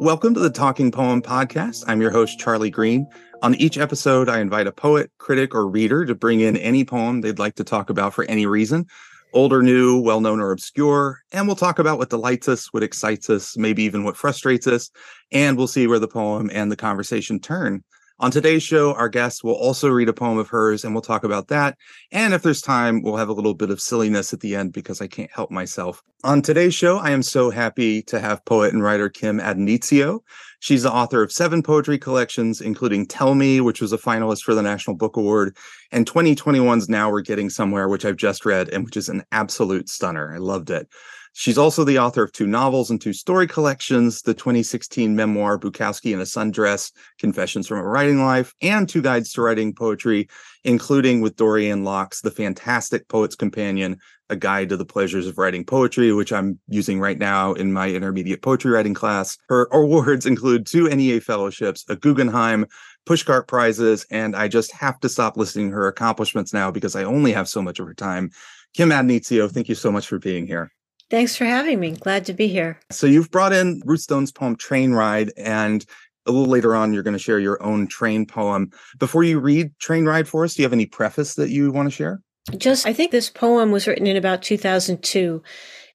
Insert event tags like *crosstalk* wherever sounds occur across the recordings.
Welcome to the Talking Poem Podcast. I'm your host, Charlie Green. On each episode, I invite a poet, critic, or reader to bring in any poem they'd like to talk about for any reason, old or new, well known or obscure. And we'll talk about what delights us, what excites us, maybe even what frustrates us. And we'll see where the poem and the conversation turn. On today's show, our guest will also read a poem of hers and we'll talk about that. And if there's time, we'll have a little bit of silliness at the end because I can't help myself. On today's show, I am so happy to have poet and writer Kim Addonizio. She's the author of seven poetry collections, including Tell Me, which was a finalist for the National Book Award, and 2021's Now We're Getting Somewhere, which I've just read and which is an absolute stunner. I loved it. She's also the author of two novels and two story collections the 2016 memoir Bukowski in a Sundress Confessions from a Writing Life, and two guides to writing poetry, including with Dorianne Laux's The Fantastic Poet's Companion, a guide to the pleasures of writing poetry, which I'm using right now in my intermediate poetry writing class. Her *laughs* awards include two NEA fellowships, a Guggenheim, Pushcart prizes, and I just have to stop listing her accomplishments now because I only have so much of her time. Kim Addonizio, thank you so much for being here. Thanks for having me. Glad to be here. So you've brought in Ruth Stone's poem Train Ride and a little later on you're going to share your own train poem. Before you read Train Ride for us, do you have any preface that you want to share? Just I think this poem was written in about 2002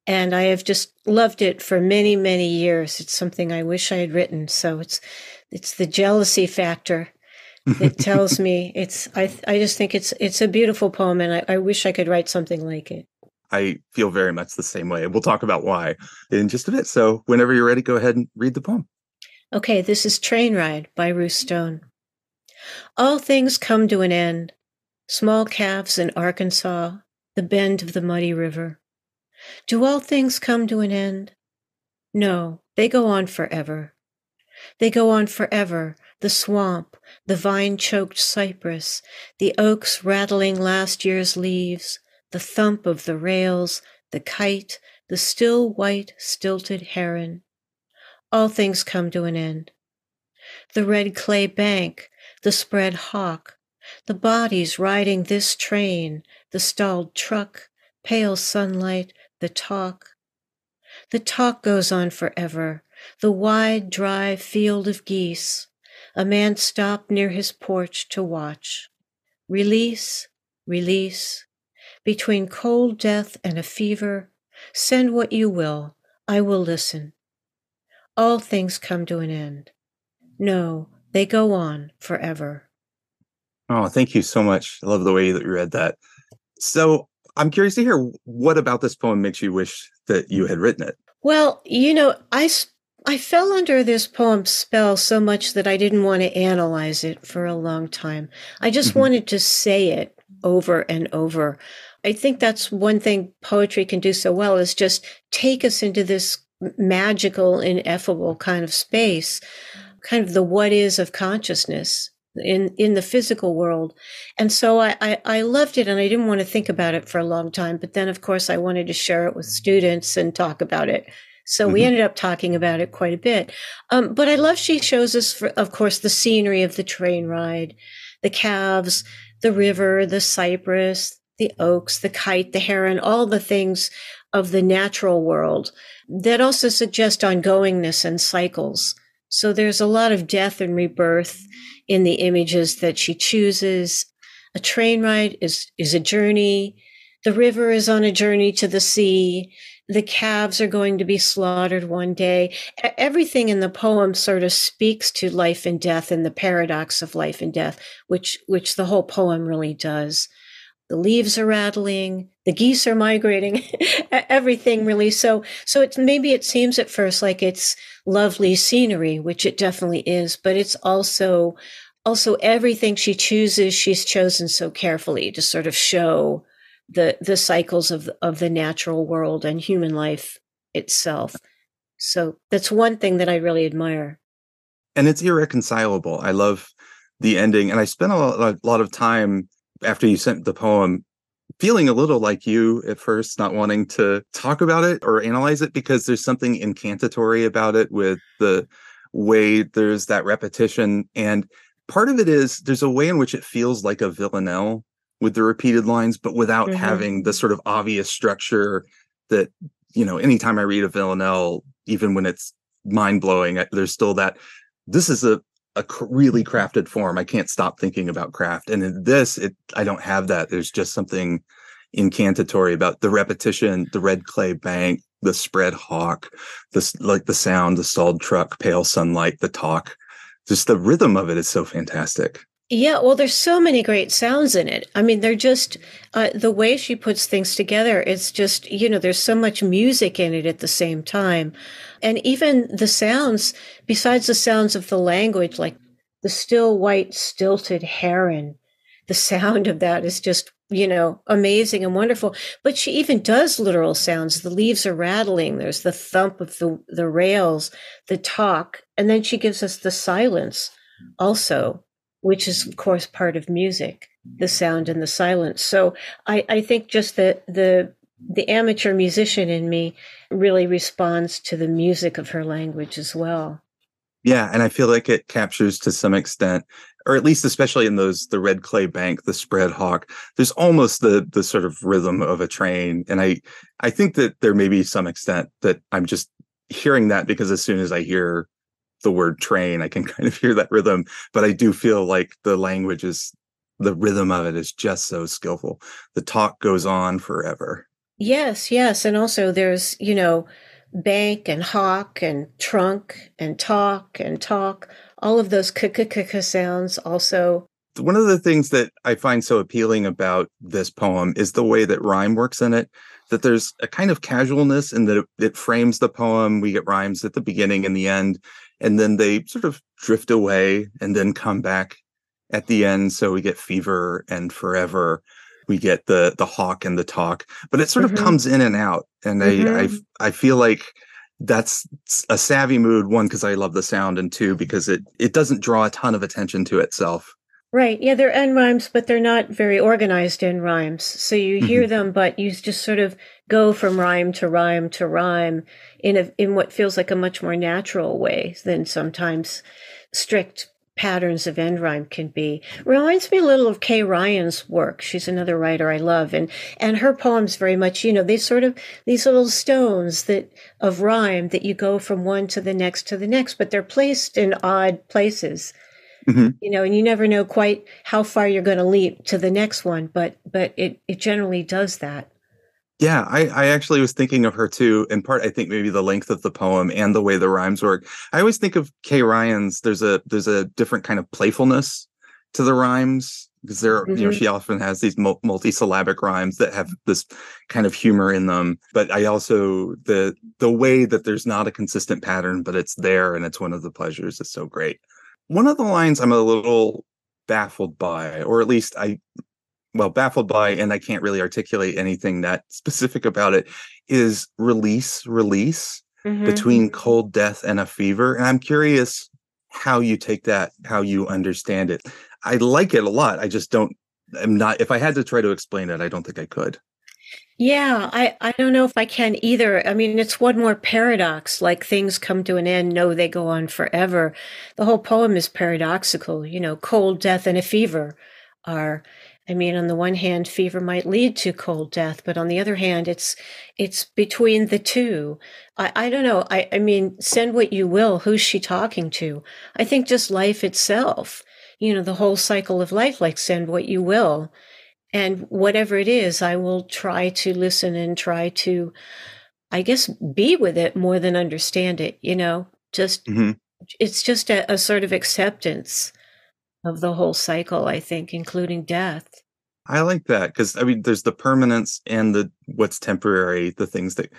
and I have just loved it for many many years. It's something I wish I had written. So it's it's the jealousy factor it *laughs* tells me it's I I just think it's it's a beautiful poem and I, I wish I could write something like it. I feel very much the same way. We'll talk about why in just a bit. So, whenever you're ready, go ahead and read the poem. Okay, this is Train Ride by Ruth Stone. All things come to an end. Small calves in Arkansas, the bend of the muddy river. Do all things come to an end? No, they go on forever. They go on forever. The swamp, the vine choked cypress, the oaks rattling last year's leaves, the thump of the rails, the kite, the still white, stilted heron. All things come to an end. The red clay bank, the spread hawk, the bodies riding this train, the stalled truck, pale sunlight, the talk. The talk goes on forever, the wide, dry field of geese. A man stopped near his porch to watch. Release, release, between cold death and a fever, send what you will, I will listen. All things come to an end. No, they go on forever. Oh, thank you so much. I love the way that you read that. So I'm curious to hear what about this poem makes you wish that you had written it? Well, you know, I I fell under this poem's spell so much that I didn't want to analyze it for a long time. I just mm-hmm. wanted to say it over and over. I think that's one thing poetry can do so well is just take us into this magical, ineffable kind of space, kind of the what is of consciousness in in the physical world. And so I, I, I loved it and I didn't want to think about it for a long time. But then of course I wanted to share it with students and talk about it. So mm-hmm. we ended up talking about it quite a bit. Um, but I love she shows us, for, of course, the scenery of the train ride, the calves, the river, the cypress, the oaks, the kite, the heron, all the things of the natural world that also suggest ongoingness and cycles. So there's a lot of death and rebirth in the images that she chooses. A train ride is, is a journey. The river is on a journey to the sea. The calves are going to be slaughtered one day. Everything in the poem sort of speaks to life and death and the paradox of life and death, which, which the whole poem really does the leaves are rattling the geese are migrating *laughs* everything really so so it's maybe it seems at first like it's lovely scenery which it definitely is but it's also also everything she chooses she's chosen so carefully to sort of show the the cycles of of the natural world and human life itself. So that's one thing that i really admire. And it's irreconcilable. I love the ending and i spent a lot, a lot of time after you sent the poem feeling a little like you at first, not wanting to talk about it or analyze it because there's something incantatory about it with the way there's that repetition. And part of it is there's a way in which it feels like a villanelle with the repeated lines, but without mm-hmm. having the sort of obvious structure that, you know, anytime I read a villanelle, even when it's mind blowing. There's still that. This is a a really crafted form. I can't stop thinking about craft. And in this, it I don't have that. There's just something incantatory about the repetition, the red clay bank, the spread hawk, this like the sound, the stalled truck, pale sunlight, the talk. Just the rhythm of it is so fantastic. Yeah, well, there's so many great sounds in it. I mean, they're just uh, the way she puts things together. It's just you know, there's so much music in it at the same time, and even the sounds. Besides the sounds of the language, like the still white stilted heron, the sound of that is just you know amazing and wonderful. But she even does literal sounds. The leaves are rattling. There's the thump of the the rails, the talk, and then she gives us the silence also which is of course part of music, the sound and the silence. So I, I think just that the the amateur musician in me really responds to the music of her language as well. Yeah, and I feel like it captures to some extent, or at least especially in those the red clay bank, the spread hawk. There's almost the the sort of rhythm of a train, and I I think that there may be some extent that I'm just hearing that because as soon as I hear the word train. I can *laughs* kind of hear that rhythm, but I do feel like the language is the rhythm of it is just so skillful. The talk goes on forever. Yes, yes. And also there's, you know, bank and hawk and trunk and talk and talk, all of those k k k sounds also. One of the things that I find so appealing about this poem is the way that rhyme works in it that there's a kind of casualness in that it, frames the poem. We get rhymes at the beginning and the end, and then they sort of drift away and then come back at the end. So we get fever and forever. We get the the hawk and the talk, but it sort mm-hmm. of comes in and out. And mm-hmm. I, I I feel like that's a savvy mood one because I love the sound, and two because it it doesn't draw a ton of attention to itself. Right. Yeah, they're end rhymes, but they're not very organized end rhymes. So you mm-hmm. hear them, but you just sort of go from rhyme to rhyme to rhyme in a in what feels like a much more natural way than sometimes strict patterns of end rhyme can be. Reminds me a little of Kay Ryan's work. She's another writer I love, and and her poems very much, you know, they sort of these little stones that of rhyme that you go from one to the next to the next, but they're placed in odd places mm-hmm. you know, and you never know quite how far you're going to leap to the next one, but but it it generally does that. Yeah, I, I actually was thinking of her too. In part, I think maybe the length of the poem and the way the rhymes work. I always think of Kay Ryan's. There's a there's a different kind of playfulness to the rhymes because there, mm-hmm. you know, mm-hmm. she often has these multi-syllabic rhymes that have this kind of humor in them. But I also the the way that there's not a consistent pattern, but it's there, and it's one of the pleasures. Is so great. One of the lines I'm a little baffled by, or at least I, well, baffled by, and I can't really articulate anything that specific about it, is release, release mm-hmm. between cold death and a fever. And I'm curious how you take that, how you understand it. I like it a lot. I just don't, I'm not, if I had to try to explain it, I don't think I could. Yeah, I, I don't know if I can either. I mean, it's one more paradox, like things come to an end, no, they go on forever. The whole poem is paradoxical, you know, cold death and a fever are I mean, on the one hand, fever might lead to cold death, but on the other hand, it's it's between the two. I, I don't know. I, I mean, send what you will. Who's she talking to? I think just life itself. You know, the whole cycle of life, like send what you will. And whatever it is, I will try to listen and try to, I guess, be with it more than understand it, you know, just, mm-hmm. it's just a, a sort of acceptance of the whole cycle, I think, including death. I like that because I mean, there's the permanence and the what's temporary, the things that,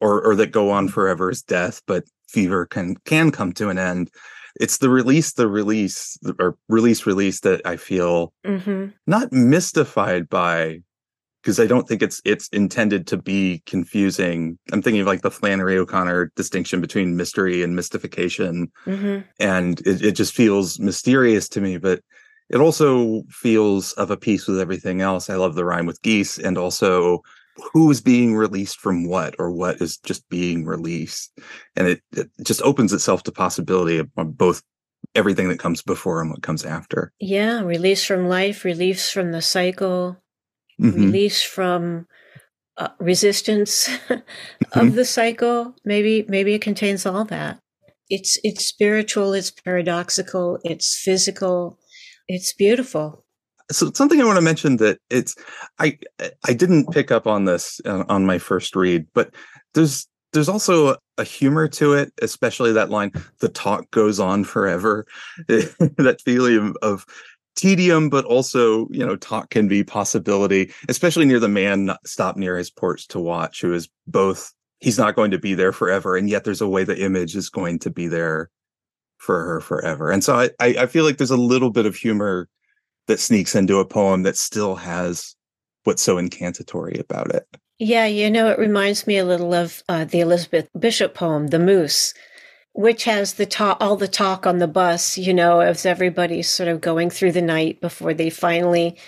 or or that go on forever is death, but fever can can come to an end it's the release the release or release release that i feel mm-hmm. not mystified by because i don't think it's it's intended to be confusing i'm thinking of like the flannery o'connor distinction between mystery and mystification mm-hmm. and it, it just feels mysterious to me but it also feels of a piece with everything else i love the rhyme with geese and also who is being released from what or what is just being released and it, it just opens itself to possibility of both everything that comes before and what comes after yeah release from life release from the cycle mm-hmm. release from uh, resistance *laughs* of mm-hmm. the cycle maybe maybe it contains all that it's it's spiritual, it's paradoxical, it's physical, it's beautiful. So something I want to mention that it's I I didn't pick up on this uh, on my first read, but there's there's also a humor to it, especially that line, the talk goes on forever. *laughs* that feeling of tedium, but also, you know, talk can be possibility, especially near the man not stop near his porch to watch, who is both he's not going to be there forever, and yet there's a way the image is going to be there for her forever. And so I, I feel like there's a little bit of humor that sneaks into a poem that still has what's so incantatory about it. Yeah, you know, it reminds me a little of uh, the Elizabeth Bishop poem, The Moose, which has the talk, all the talk on the bus, you know, as everybody's sort of going through the night before they finally,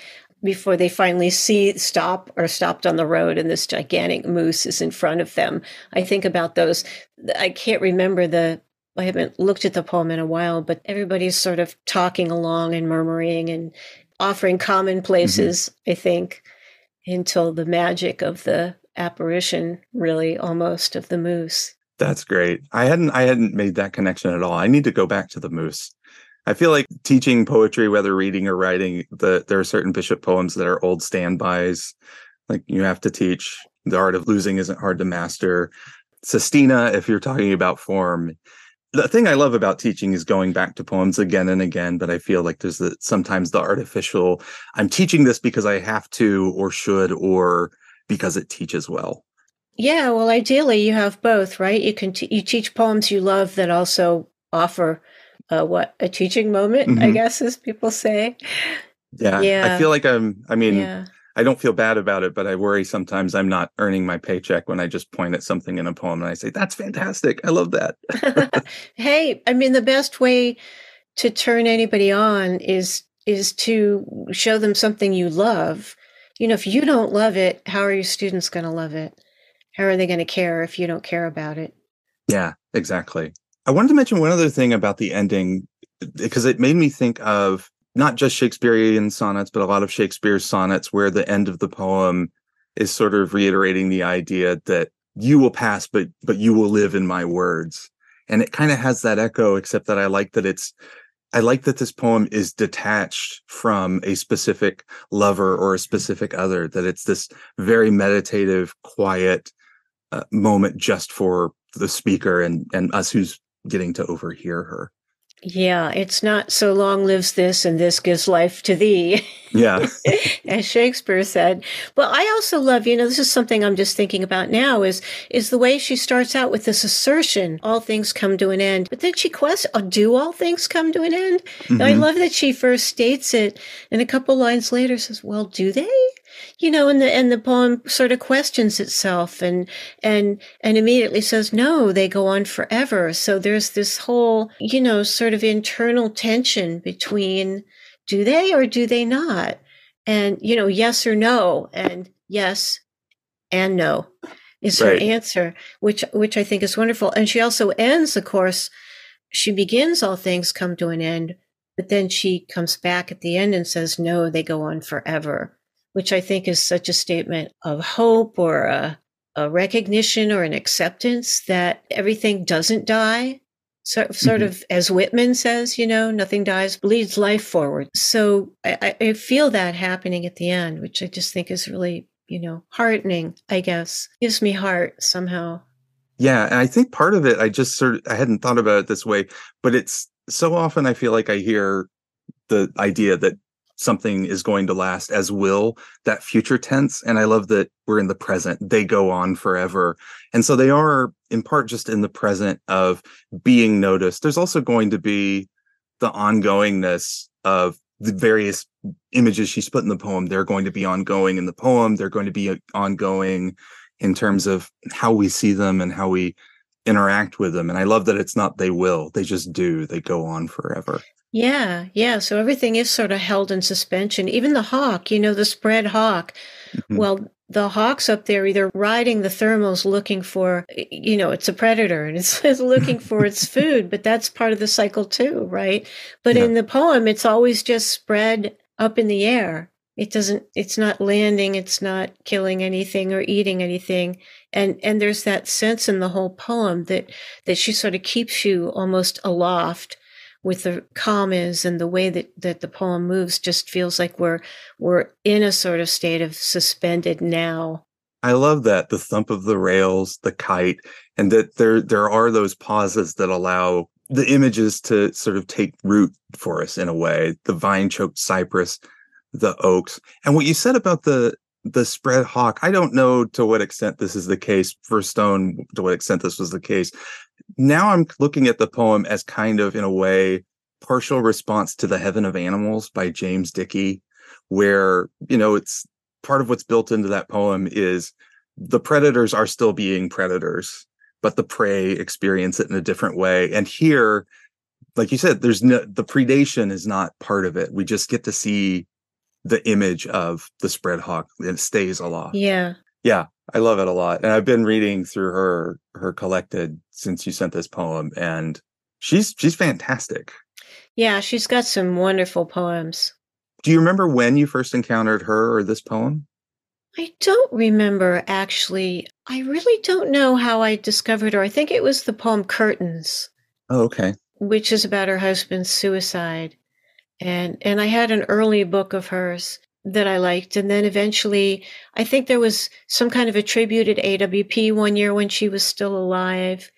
before they finally see stop or stopped on the road and this gigantic moose is in front of them. I think about those. I can't remember the, I haven't looked at the poem in a while, but everybody's sort of talking along and murmuring and offering commonplaces, mm-hmm. I think until the magic of the apparition really almost of the moose. That's great. I hadn't I hadn't made that connection at all. I need to go back to the moose. I feel like teaching poetry, whether reading or writing, the there are certain bishop poems that are old standbys. Like you have to teach the art of losing isn't hard to master. Sestina, if you're talking about form, the thing I love about teaching is going back to poems again and again, but I feel like there's the, sometimes the artificial, I'm teaching this because I have to or should or because it teaches well. Yeah, well, ideally you have both, right? You can t- you teach poems you love that also offer uh, what a teaching moment, mm-hmm. I guess, as people say. Yeah, yeah. I feel like I'm. I mean, yeah. I don't feel bad about it, but I worry sometimes I'm not earning my paycheck when I just point at something in a poem and I say, that's fantastic. I love that. *laughs* hey, I mean, the best way to turn anybody on is is to show them something you love. You know, if you don't love it, how are your students going to love it? How are they going to care if you don't care about it? Yeah, exactly. I wanted to mention one other thing about the ending because it made me think of not just Shakespearean sonnets, but a lot of Shakespeare's sonnets where the end of the poem is sort of reiterating the idea that you will pass, but but you will live in my words. And it kind of has that echo, except that I like that it's I like that this poem is detached from a specific lover or a specific other, that it's this very meditative, quiet uh, moment just for the speaker and and us who's getting to overhear her. Yeah, it's not so long lives this and this gives life to thee. Yeah. *laughs* As Shakespeare said. Well, I also love, you know, this is something I'm just thinking about now is is the way she starts out with this assertion, all things come to an end. But then she questions, oh, do all things come to an end? Mm-hmm. I love that she first states it and a couple lines later says, well, do they? You know, and the and the poem sort of questions itself and and and immediately says, no, they go on forever. So there's this whole, you know, sort of internal tension between do they or do they not? And, you know, yes or no, and yes and no is right. her answer, which which I think is wonderful. And she also ends, of course, she begins all things come to an end, but then she comes back at the end and says, no, they go on forever which I think is such a statement of hope or a, a recognition or an acceptance that everything doesn't die. So, sort mm-hmm. of as Whitman says, you know, nothing dies, bleeds life forward. So I, I feel that happening at the end, which I just think is really, you know, heartening, I guess. Gives me heart somehow. Yeah. And I think part of it, I just sort of, I hadn't thought about it this way, but it's so often I feel like I hear the idea that something is going to last as will that future tense and i love that we're in the present. They go on forever. And so they are in part just in the present of being noticed. There's also going to be the ongoingness of the various images she's put in the poem. They're going to be ongoing in the poem. They're going to be uh, ongoing in terms of how we see them and how we interact with them. And i love that it's not they will. They just do. They go on forever yeah, yeah. So everything is sort of held in suspension. Even the hawk, you know, the spread hawk. Mm-hmm. Well, the hawk's up there either riding the thermals looking for, you know, it's a predator and it's, *laughs* it's looking *laughs* for its food, but that's part of the cycle too, right? But yeah. in the poem, it's always just spread up in the air. It doesn't, it's not landing, it's not killing anything or eating anything. And, and there's that sense in the whole poem that, that she sort of keeps you almost aloft with the commas and the way that, that the poem moves just feels like we're we're in a sort of state of suspended now. I love that the thump of the rails, the kite, and that there there are those pauses that allow the images to sort of take root for us in a way. The vine choked cypress, the oaks, and what you said about the the spread hawk. I don't know to what extent this is the case for Stone. To what extent this was the case, now I'm looking at the poem as kind of in a way partial response to the heaven of animals by James Dickey where you know it's part of what's built into that poem is the predators are still being predators but the prey experience it in a different way. And here like you said there's no the predation is not part of it. We just get to see the image of the spread hawk and it stays aloft. Yeah. Yeah I love it a lot. And I've been reading through her her collected since you sent this poem and she's she's fantastic. Yeah, she's got some wonderful poems. Do you remember when you first encountered her or this poem? I don't remember actually. I really don't know how I discovered her. I think it was the poem Curtains. Oh, okay. Which is about her husband's suicide. And and I had an early book of hers that I liked. And then eventually, I think there was some kind of a tribute at AWP one year when she was still alive.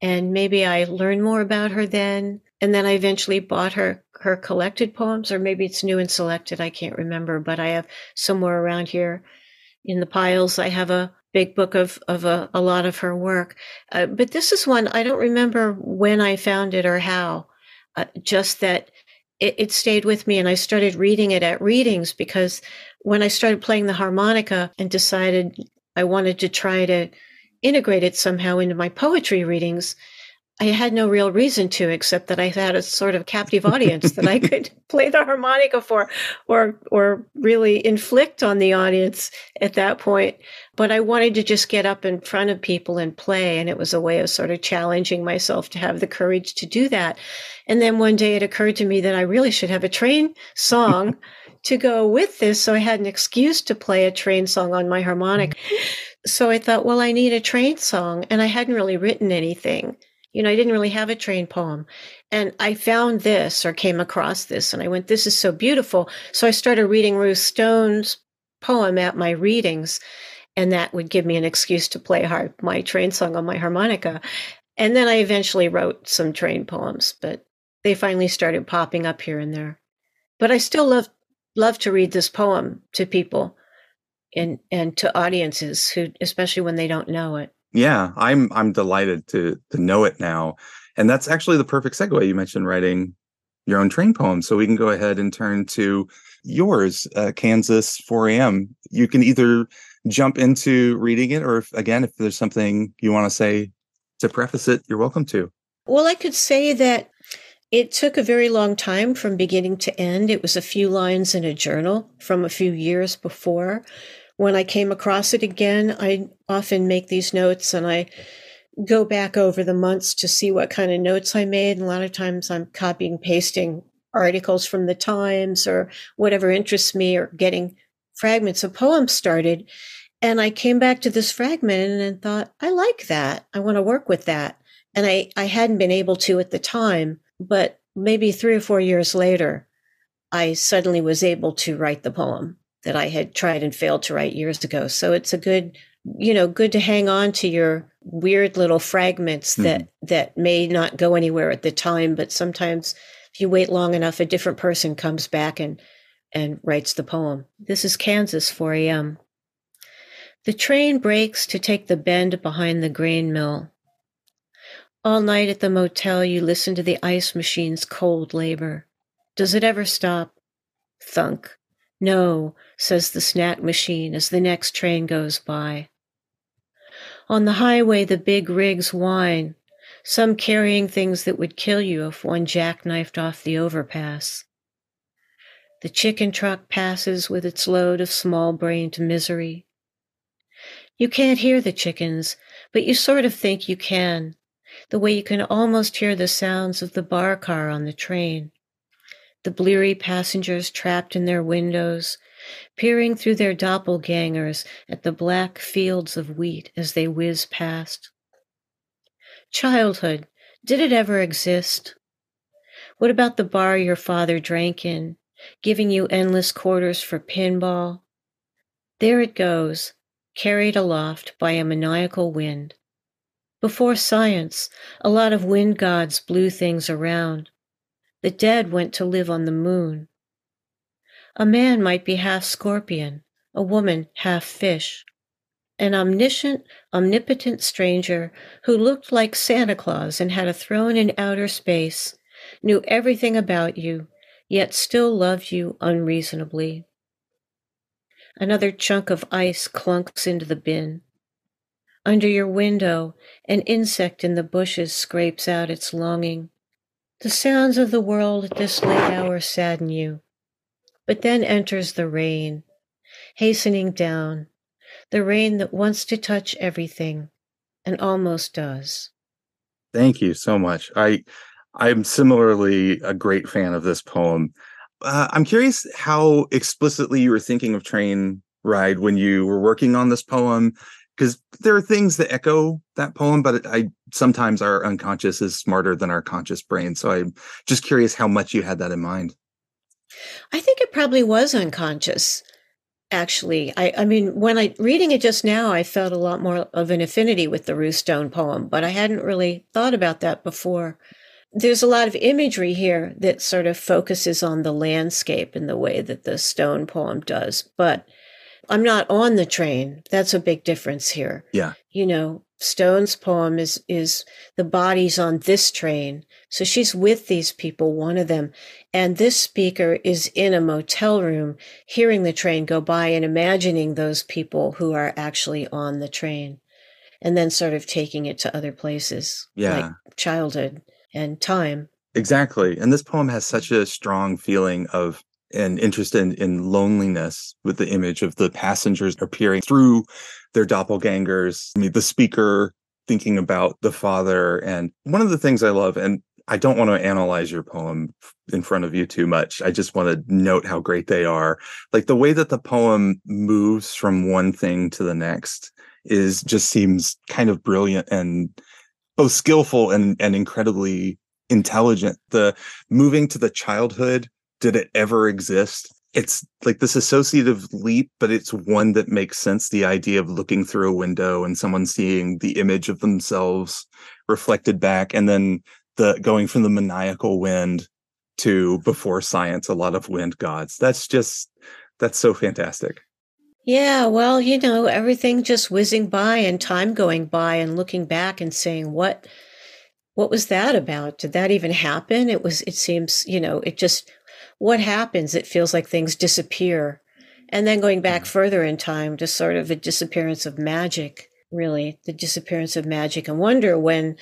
And maybe I learned more about her then. And then I eventually bought her, her collected poems, or maybe it's new and selected. I can't remember, but I have somewhere around here in the piles. I have a big book of, of a, a lot of her work. Uh, but this is one I don't remember when I found it or how. Uh, just that it, it stayed with me and I started reading it at readings because when I started playing the harmonica and decided I wanted to try to integrate it somehow into my poetry readings, I had no real reason to, except that I had a sort of captive audience that I *laughs* could *laughs* play the harmonica for, or or really inflict on the audience at that point. But I wanted to just get up in front of people and play, and it was a way of sort of challenging myself to have the courage to do that. And then one day it occurred to me that I really should have a train song *laughs* to go with this, so I had an excuse to play a train song on my harmonica. So I thought, well, I need a train song, and I hadn't really written anything. You know, I didn't really have a trained poem. And I found this or came across this and I went, this is so beautiful. So I started reading Ruth Stone's poem at my readings. And that would give me an excuse to play hard, my train song on my harmonica. And then I eventually wrote some train poems, but they finally started popping up here and there. But I still love love to read this poem to people and and to audiences who especially when they don't know it. Yeah, I'm I'm delighted to to know it now. And that's actually the perfect segue. You mentioned writing your own train poem. So we can go ahead and turn to yours, uh, Kansas 4 a.m. You can either jump into reading it, or if, again, if there's something you want to say to preface it, you're welcome to. Well, I could say that it took a very long time from beginning to end. It was a few lines in a journal from a few years before when I came across it again, I often make these notes and I go back over the months to see what kind of notes I made. And a lot of times I'm copying, pasting articles from the Times or whatever interests me or getting fragments of poems started. And I came back to this fragment and thought, I like that. I want to work with that. And I, I hadn't been able to at the time, but maybe three or four years later, I suddenly was able to write the poem that I had tried and failed to write years ago. So it's a good, you know, good to hang on to your weird little fragments mm-hmm. that that may not go anywhere at the time, but sometimes if you wait long enough, a different person comes back and and writes the poem. This is Kansas 4 a.m. The train breaks to take the bend behind the grain mill. All night at the motel, you listen to the ice machine's cold labor. Does it ever stop? Thunk. No, says the snack machine as the next train goes by. On the highway, the big rigs whine, some carrying things that would kill you if one jackknifed off the overpass. The chicken truck passes with its load of small brained misery. You can't hear the chickens, but you sort of think you can, the way you can almost hear the sounds of the bar car on the train the bleary passengers trapped in their windows, peering through their doppelgangers at the black fields of wheat as they whiz past. Childhood, did it ever exist? What about the bar your father drank in, giving you endless quarters for pinball? There it goes, carried aloft by a maniacal wind. Before science, a lot of wind gods blew things around. The dead went to live on the moon. A man might be half scorpion, a woman half fish. An omniscient, omnipotent stranger who looked like Santa Claus and had a throne in outer space, knew everything about you, yet still loved you unreasonably. Another chunk of ice clunks into the bin. Under your window, an insect in the bushes scrapes out its longing. The sounds of the world at this late hour sadden you. But then enters the rain, hastening down, the rain that wants to touch everything and almost does. Thank you so much. I I'm similarly a great fan of this poem. Uh, I'm curious how explicitly you were thinking of Train Ride when you were working on this poem because there are things that echo that poem, but I sometimes our unconscious is smarter than our conscious brain. So I'm just curious how much you had that in mind. I think it probably was unconscious. Actually, I, I mean, when I reading it just now, I felt a lot more of an affinity with the Ruth Stone poem, but I hadn't really thought about that before. There's a lot of imagery here that sort of focuses on the landscape in the way that the Stone poem does, but I'm not on the train. That's a big difference here. Yeah. You know, Stone's poem is is the body's on this train. So she's with these people, one of them. And this speaker is in a motel room, hearing the train go by and imagining those people who are actually on the train. And then sort of taking it to other places. Yeah. Like childhood and time. Exactly. And this poem has such a strong feeling of and interest in, in loneliness with the image of the passengers appearing through their doppelgangers. I mean, the speaker thinking about the father. And one of the things I love, and I don't want to analyze your poem in front of you too much. I just want to note how great they are. Like the way that the poem moves from one thing to the next is just seems kind of brilliant and both skillful and, and incredibly intelligent. The moving to the childhood did it ever exist? It's like this associative leap, but it's one that makes sense. The idea of looking through a window and someone seeing the image of themselves reflected back, and then the going from the maniacal wind to before science, a lot of wind gods. That's just that's so fantastic. Yeah, well, you know, everything just whizzing by and time going by and looking back and saying, what what was that about? Did that even happen? It was it seems, you know, it just what happens? It feels like things disappear. And then going back mm-hmm. further in time to sort of a disappearance of magic, really, the disappearance of magic and wonder when,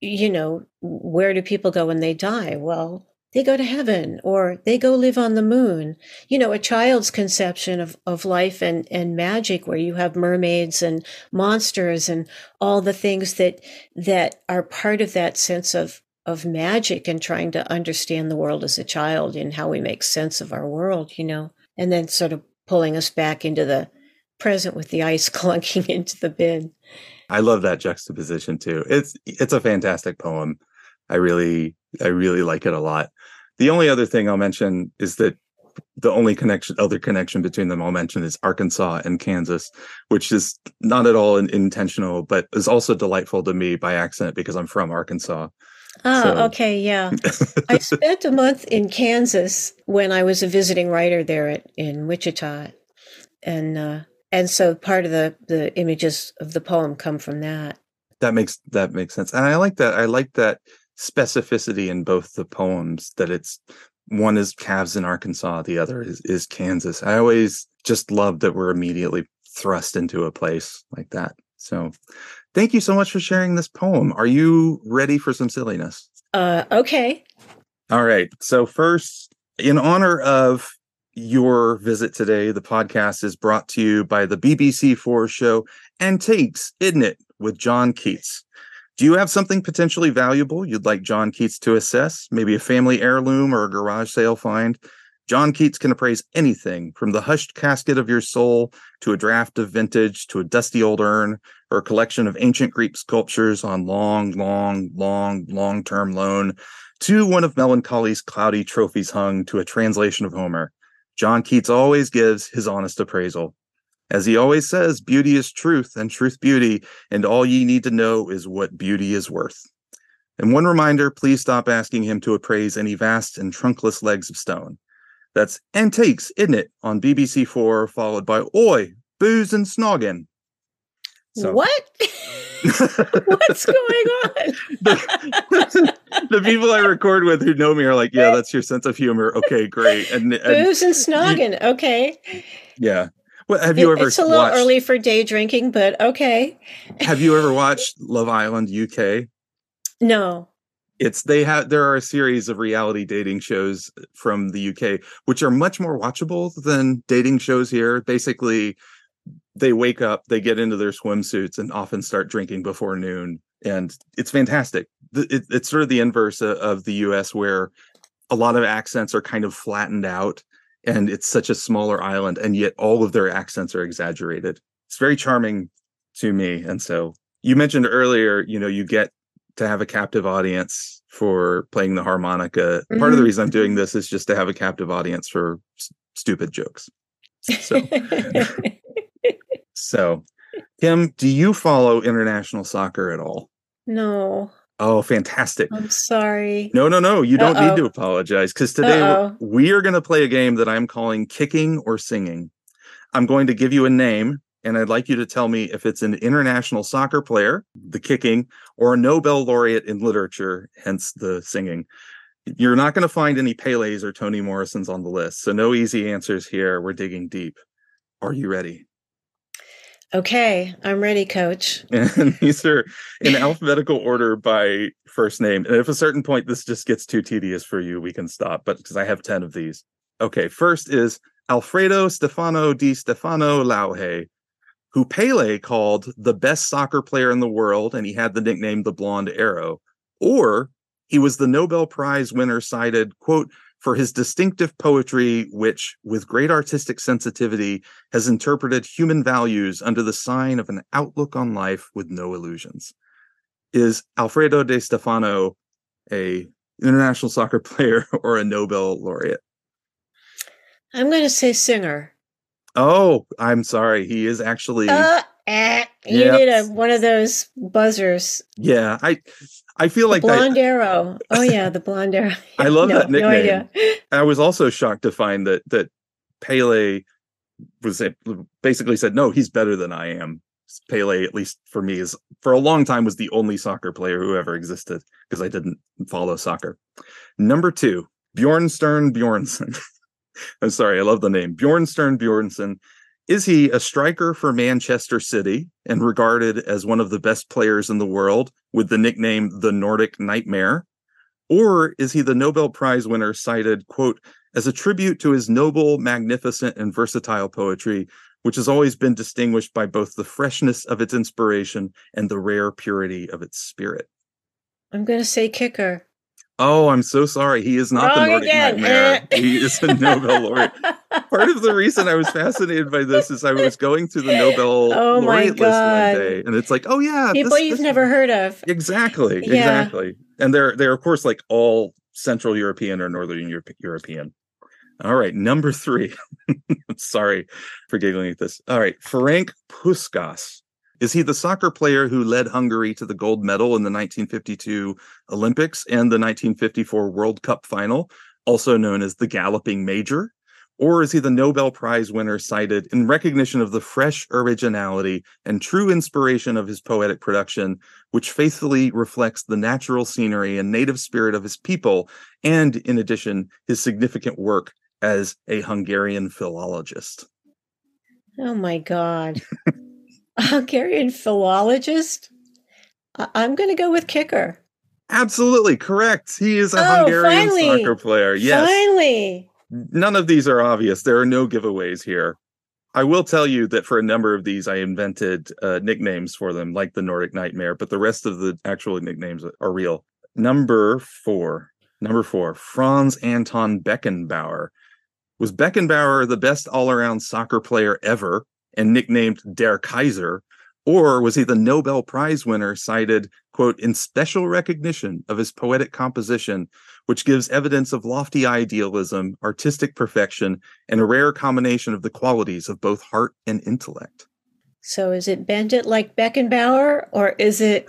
you know, where do people go when they die? Well, they go to heaven or they go live on the moon. You know, a child's conception of, of life and, and magic where you have mermaids and monsters and all the things that, that are part of that sense of, of magic and trying to understand the world as a child and how we make sense of our world, you know, and then sort of pulling us back into the present with the ice *laughs* clunking into the bin. I love that juxtaposition too. It's it's a fantastic poem. I really I really like it a lot. The only other thing I'll mention is that the only connection other connection between them I'll mention is Arkansas and Kansas, which is not at all intentional, but is also delightful to me by accident because I'm from Arkansas. Oh, so. okay, yeah. *laughs* I spent a month in Kansas when I was a visiting writer there at, in Wichita, and uh, and so part of the the images of the poem come from that. That makes that makes sense, and I like that. I like that specificity in both the poems. That it's one is calves in Arkansas, the other is is Kansas. I always just love that we're immediately thrust into a place like that. So Thank you so much for sharing this poem. Are you ready for some silliness? Uh, okay. All right. So, first, in honor of your visit today, the podcast is brought to you by the BBC Four show Antiques, isn't it? With John Keats. Do you have something potentially valuable you'd like John Keats to assess? Maybe a family heirloom or a garage sale find? John Keats can appraise anything from the hushed casket of your soul to a draft of vintage to a dusty old urn or a collection of ancient Greek sculptures on long, long, long, long term loan to one of melancholy's cloudy trophies hung to a translation of Homer. John Keats always gives his honest appraisal. As he always says, beauty is truth and truth beauty, and all ye need to know is what beauty is worth. And one reminder please stop asking him to appraise any vast and trunkless legs of stone. That's Antiques, isn't it? On BBC Four, followed by Oi, Booze and Snogging. So. What? *laughs* What's going on? *laughs* the, the, people I record with who know me are like, yeah, that's your sense of humor. Okay, great. And, and booze and snogging. You, okay. Yeah. Well, have you ever? It's a little watched, early for day drinking, but okay. have you ever *laughs* watched Love Island UK? No it's they have there are a series of reality dating shows uh, from the UK which are much more watchable than dating shows here. Basically, they wake up, they get into their swimsuits, and often start drinking before noon, and it's fantastic. It, it's sort of the inverse uh, of the US, where a lot of accents are kind of flattened out, and it's such a smaller island, and yet all of their accents are exaggerated. It's very charming to me, and so you mentioned earlier, you know, you get to have a captive audience for playing the harmonica. Mm-hmm. Part of the mm-hmm. reason I'm doing this is just to have a captive audience for s- stupid jokes. So, *laughs* so, Kim, do you follow international soccer at all? No. Oh, fantastic. I'm sorry. No, no, no. You don't Uh-oh. need to apologize because today we are going to play a game that I'm calling kicking or singing. I'm going to give you a name and I'd like you to tell me if it's an international soccer player, the kicking, or a Nobel laureate in literature, hence the singing. You're not going to find any Pele's or Toni Morrisons on the list, so no easy answers here. We're digging deep. Are you ready? Okay, I'm ready, coach. And *laughs* these are in alphabetical order by first name. And if a certain point this just gets too tedious for you, we can stop, but because I have 10 of these. Okay, first is Alfredo Stefano di Stefano Laulhé, who Pele called the best soccer player in the world, and he had the nickname the Blonde Arrow, or he was the Nobel Prize winner cited, quote, for his distinctive poetry, which, with great artistic sensitivity, has interpreted human values under the sign of an outlook on life with no illusions. Is Alfredo de Stefano a international *laughs* soccer player or a Nobel laureate? I'm going to say singer. Oh, I'm sorry. He is actually. Uh, eh, you yep. did a, one of those buzzers. Yeah, I I feel the like blonde that, arrow. Oh yeah, the blonde arrow. *laughs* I love no, that nickname. No I was also shocked to find that that Pele was basically said, "No, he's better than I am." Pele, at least for me, is for a long time was the only soccer player who ever existed because I didn't follow soccer. Number two, Bjørnstjerne Bjørnson. *laughs* *laughs* I'm sorry, I love the name. Bjørnstjerne Bjørnson. Is he a striker for Manchester City and regarded as one of the best players in the world with the nickname the Nordic Nightmare? Or is he the Nobel Prize winner cited, quote, as a tribute to his noble, magnificent, and versatile poetry, which has always been distinguished by both the freshness of its inspiration and the rare purity of its spirit? I'm going to say kicker. Oh, I'm so sorry. He is not Wrong the Nordic again. Nightmare. Eh. he is a Nobel laureate. Part of the reason I was fascinated by this is I was going through the Nobel *laughs* oh laureate list one day, and it's like, oh yeah, people this, you've this, never heard of. Exactly, yeah. exactly. And they're they're of course like all Central European or Northern Europe- European. All right, number three. I'm *laughs* sorry for giggling at this. All right, Frank Puskas is he the soccer player who led Hungary to the gold medal in the 1952 Olympics and the 1954 World Cup final, also known as the Galloping Major? Or is he the Nobel Prize winner cited in recognition of the fresh originality and true inspiration of his poetic production, which faithfully reflects the natural scenery and native spirit of his people, and in addition, his significant work as a Hungarian philologist? Oh my God. *laughs* Hungarian philologist? I'm going to go with kicker. Absolutely correct. He is a oh, Hungarian finally. soccer player. Yes. Finally. None of these are obvious. There are no giveaways here. I will tell you that for a number of these, I invented uh, nicknames for them, like the Nordic Nightmare, but the rest of the actual nicknames are real. Number four. Number four, Franz Anton Beckenbauer. Was Beckenbauer the best all around soccer player ever and nicknamed Der Kaiser? Or was he the Nobel Prize winner cited, quote, in special recognition of his poetic composition, which gives evidence of lofty idealism, artistic perfection, and a rare combination of the qualities of both heart and intellect? So is it bend it like Beckenbauer, or is it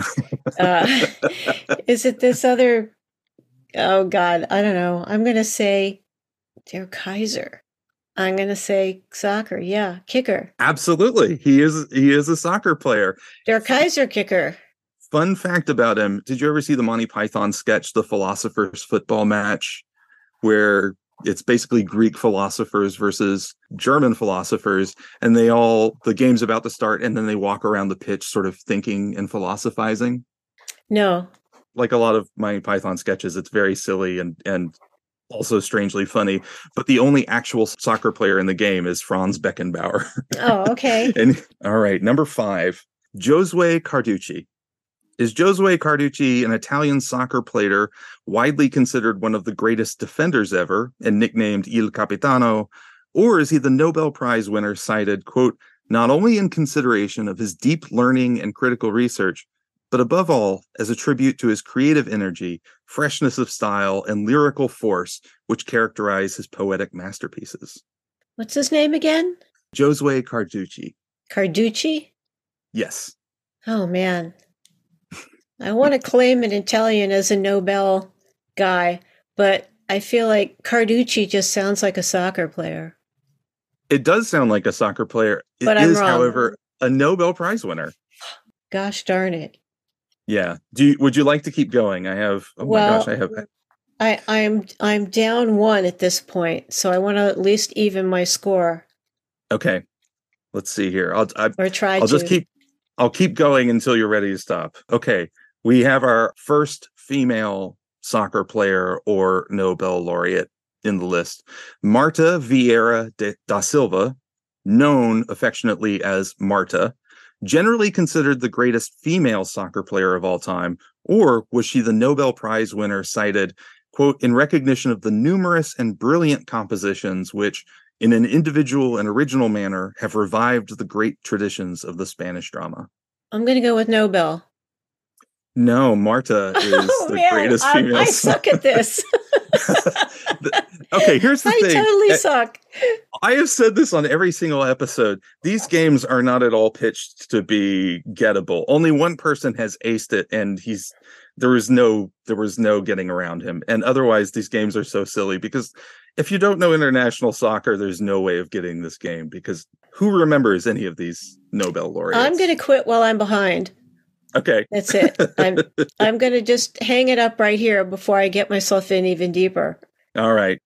uh, *laughs* is it this other? Oh God, I don't know. I'm gonna say Der Kaiser. I'm gonna say soccer. Yeah, kicker. Absolutely, he is. He is a soccer player. Der Kaiser kicker. Fun fact about him: Did you ever see the Monty Python sketch, "The Philosopher's Football Match," where it's basically Greek philosophers versus German philosophers, and they all the game's about to start, and then they walk around the pitch, sort of thinking and philosophizing. No, like a lot of my Python sketches, it's very silly and and also strangely funny. But the only actual soccer player in the game is Franz Beckenbauer. Oh, okay. *laughs* and all right, number five, Giosuè Carducci. Is Giosuè Carducci an Italian soccer player widely considered one of the greatest defenders ever and nicknamed Il Capitano? Or is he the Nobel Prize winner cited, quote, not only in consideration of his deep learning and critical research, but above all, as a tribute to his creative energy, freshness of style, and lyrical force, which characterize his poetic masterpieces? What's his name again? Giosuè Carducci. Carducci? Yes. Oh, man. I want to claim an Italian as a Nobel guy, but I feel like Carducci just sounds like a soccer player. It does sound like a soccer player. It But I'm is, wrong. however, a Nobel Prize winner. Gosh darn it. Yeah. Do you, would you like to keep going? I have. Oh Well, my gosh, I have. I, I'm I'm down one at this point, so I want to at least even my score Okay. Let's see here. I'll I, or try I'll to. just keep. I'll keep going until you're ready to stop. Okay. We have our first female soccer player or Nobel laureate in the list, Marta Vieira de, da Silva, known affectionately as Marta, generally considered the greatest female soccer player of all time, or was she the Nobel Prize winner cited, quote, in recognition of the numerous and brilliant compositions which, in an individual and original manner, have revived the great traditions of the Spanish drama? I'm going to go with Nobel. No, Marta *laughs* is oh the man, greatest I, female. I suck at this. *laughs* *laughs* okay, here's the I thing. I totally Eh, suck. I have said this on every single episode. These games are not at all pitched to be gettable. Only one person has aced it, and he's there was no there was no getting around him. And otherwise, these games are so silly because if you don't know international soccer, there's no way of getting this game because who remembers any of these Nobel laureates? I'm going to quit while I'm behind. Okay. That's it. I'm *laughs* I'm going to just hang it up right here before I get myself in even deeper. All right.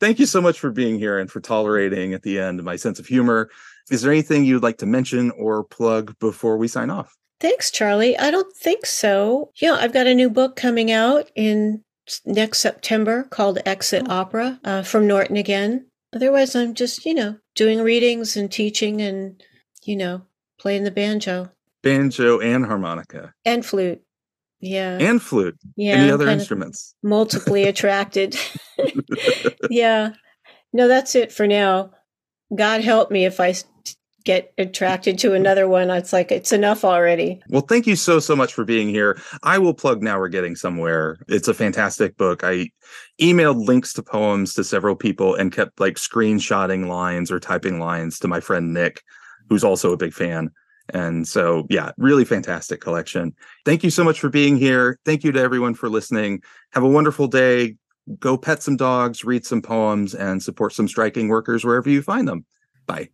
Thank you so much for being here and for tolerating at the end my sense of humor. Is there anything you'd like to mention or plug before we sign off? Thanks, Charlie. I don't think so. Yeah, I've got a new book coming out in next September called Exit Opera uh, from Norton again. Otherwise, I'm just, you know, doing readings and teaching and, you know, playing the banjo Banjo and harmonica and flute. Yeah. and flute. yeah. Any other instruments? *laughs* multiply attracted. *laughs* *laughs* yeah. No, that's it for now. God help me if I get attracted to another one. It's like, it's enough already. Well, thank you so so much for being here. I will plug now we're getting somewhere. It's a fantastic book. I emailed links to poems to several people and kept like screenshotting lines or typing lines to my friend Nick, who's also a big fan. And so, yeah, really fantastic collection. Thank you so much for being here. Thank you to everyone for listening. Have a wonderful day. Go pet some dogs, read some poems, and support some striking workers wherever you find them. Bye.